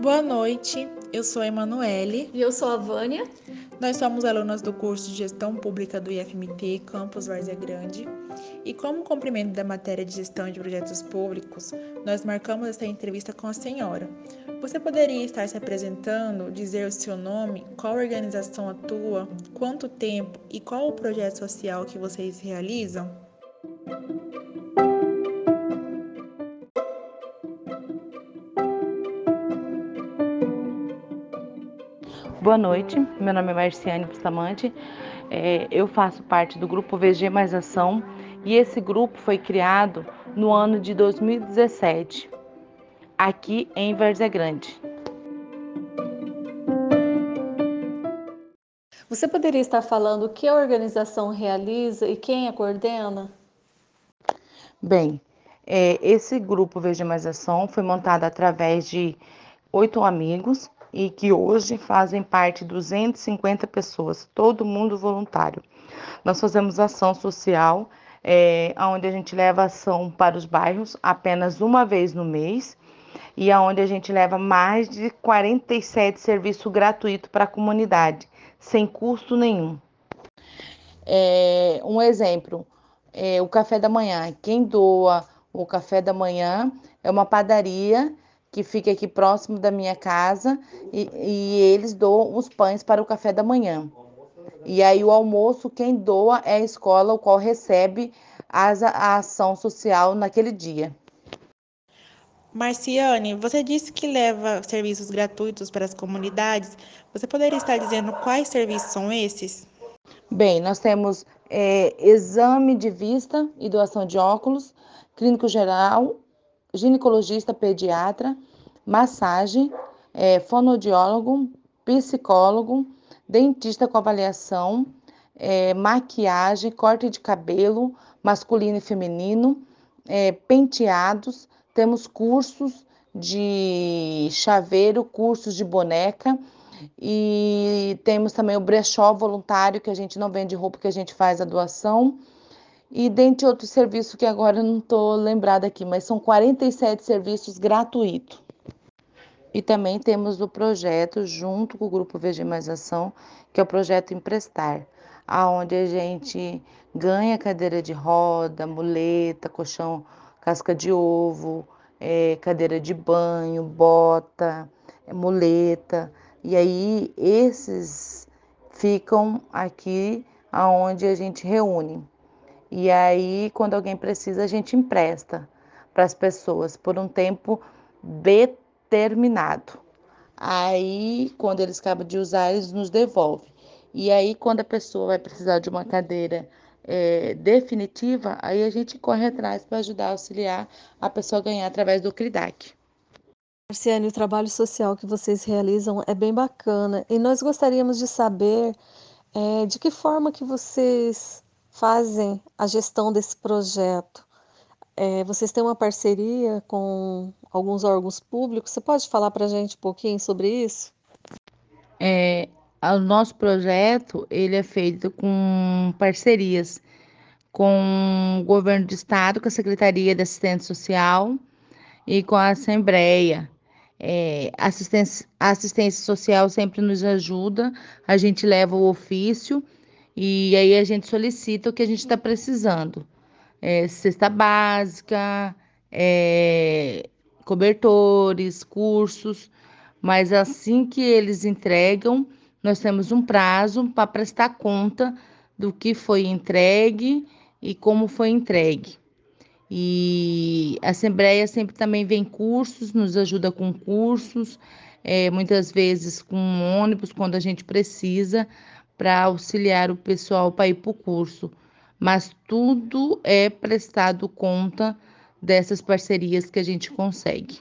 Boa noite, eu sou a Emanuele. E eu sou a Vânia. Nós somos alunas do curso de Gestão Pública do IFMT, Campus Várzea Grande. E como cumprimento da matéria de Gestão de Projetos Públicos, nós marcamos esta entrevista com a senhora. Você poderia estar se apresentando, dizer o seu nome, qual organização atua, quanto tempo e qual o projeto social que vocês realizam? Boa noite, meu nome é Marciane Bustamante, é, eu faço parte do grupo VG Mais Ação e esse grupo foi criado no ano de 2017, aqui em Várzea Grande. Você poderia estar falando o que a organização realiza e quem a coordena? Bem, é, esse grupo VG Mais Ação foi montado através de oito amigos e que hoje fazem parte 250 pessoas, todo mundo voluntário. Nós fazemos ação social, é, onde a gente leva ação para os bairros apenas uma vez no mês e aonde a gente leva mais de 47 serviços gratuitos para a comunidade, sem custo nenhum. É, um exemplo, é, o café da manhã. Quem doa o café da manhã é uma padaria que fica aqui próximo da minha casa e, e, eles doam os pães para o café da manhã. E aí o almoço, quem doa é a escola, o qual recebe as, a ação social naquele dia. Marciane, você disse que leva serviços gratuitos para as comunidades. Você poderia estar dizendo quais serviços são esses? Bem, nós temos é, exame de vista e doação de óculos, clínico geral, ginecologista pediatra, massagem, é, fonoaudiólogo, psicólogo, dentista com avaliação, é, maquiagem, corte de cabelo masculino e feminino, é, penteados, temos cursos de chaveiro, cursos de boneca e temos também o brechó voluntário, que a gente não vende roupa, que a gente faz a doação e dentre outros serviços que agora eu não estou lembrada aqui, mas são 47 serviços gratuitos. E também temos o projeto, junto com o Grupo VG Mais Ação, que é o projeto Emprestar, aonde a gente ganha cadeira de roda, muleta, colchão, casca de ovo, é, cadeira de banho, bota, é, muleta. E aí esses ficam aqui aonde a gente reúne. E aí, quando alguém precisa, a gente empresta para as pessoas por um tempo determinado. Aí, quando eles acabam de usar, eles nos devolvem. E aí, quando a pessoa vai precisar de uma cadeira é, definitiva, aí a gente corre atrás para ajudar auxiliar a pessoa a ganhar através do CRIDAC. Marciane, o trabalho social que vocês realizam é bem bacana e nós gostaríamos de saber é, de que forma que vocês fazem a gestão desse projeto? É, vocês têm uma parceria com alguns órgãos públicos? Você pode falar para a gente um pouquinho sobre isso? É, o nosso projeto ele é feito com parcerias com o governo do estado, com a Secretaria de Assistência Social e com a Assembleia. É, assistência, a assistência social sempre nos ajuda, a gente leva o ofício e aí a gente solicita o que a gente está precisando. É, cesta básica, é, cobertores, cursos, mas assim que eles entregam, nós temos um prazo para prestar conta do que foi entregue e como foi entregue. E a Assembleia sempre também vem cursos, nos ajuda com cursos, é, muitas vezes com ônibus quando a gente precisa, para auxiliar o pessoal para ir para o curso, mas tudo é prestado conta dessas parcerias que a gente consegue.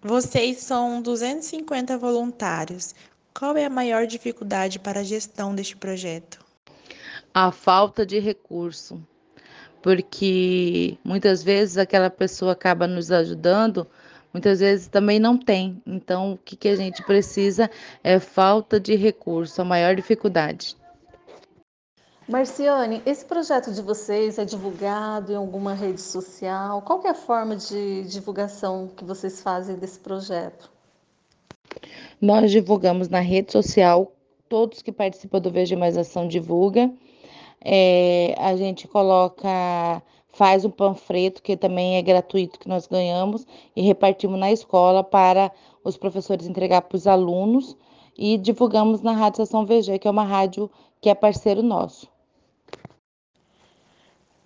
Vocês são 250 voluntários. Qual é a maior dificuldade para a gestão deste projeto? A falta de recurso, porque muitas vezes aquela pessoa acaba nos ajudando, muitas vezes também não tem. Então, o que, que a gente precisa é falta de recurso, a maior dificuldade. Marciane, esse projeto de vocês é divulgado em alguma rede social? Qual é a forma de divulgação que vocês fazem desse projeto? Nós divulgamos na rede social, todos que participam do VG Mais Ação divulga. É, a gente coloca, faz um panfleto que também é gratuito que nós ganhamos e repartimos na escola para os professores entregar para os alunos e divulgamos na Rádio Estação VG, que é uma rádio que é parceiro nosso.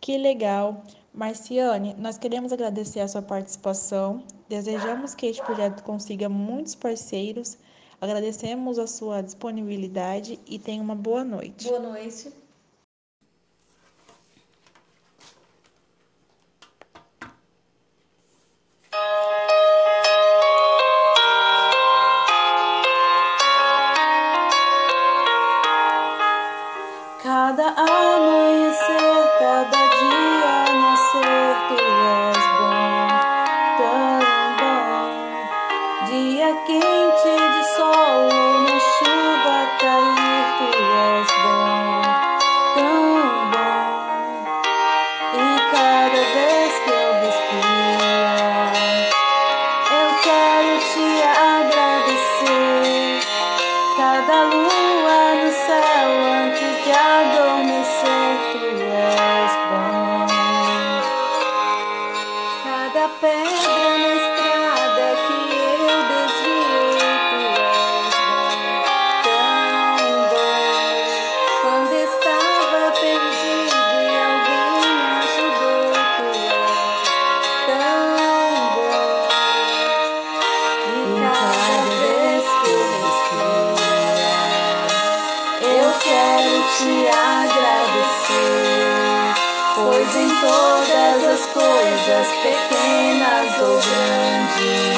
Que legal! Marciane, nós queremos agradecer a sua participação. Desejamos que este projeto consiga muitos parceiros. Agradecemos a sua disponibilidade e tenha uma boa noite. Boa noite. Todas as coisas, pequenas ou grandes,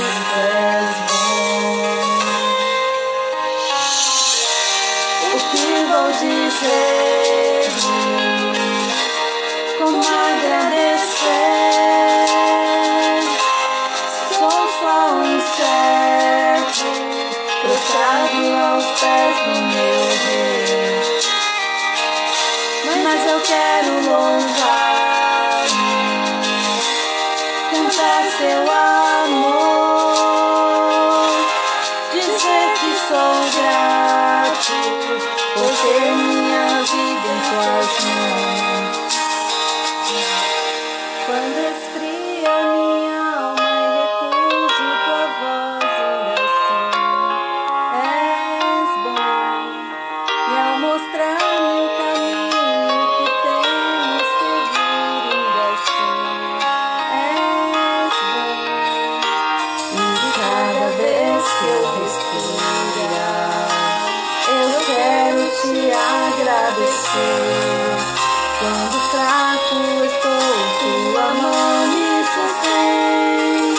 Quando fraco estou, tua mão me sustém.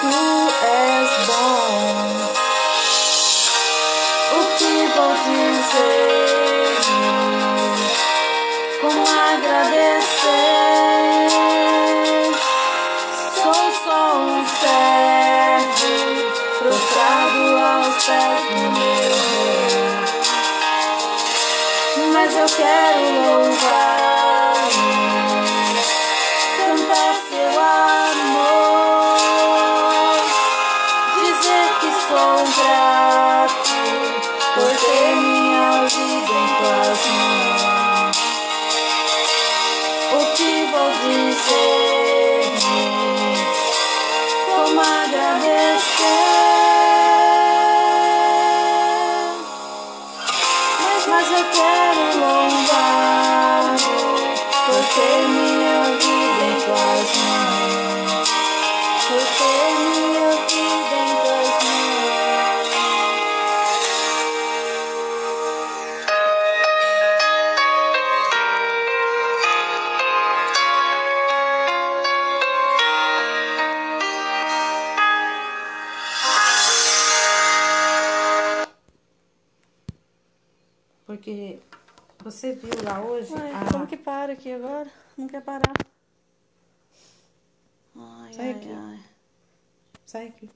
Tu és bom. O que vou dizer? Como agradecer? Sou só um servo, prostrado aos pés eu quero louvar, por ter minha vida em tuas mãos, por ter minha vida em tuas mãos. Porque você viu lá hoje Ai, a... como que para aqui agora? Não quer parar. Ai, Sai ai, aqui. ai. Sai aqui.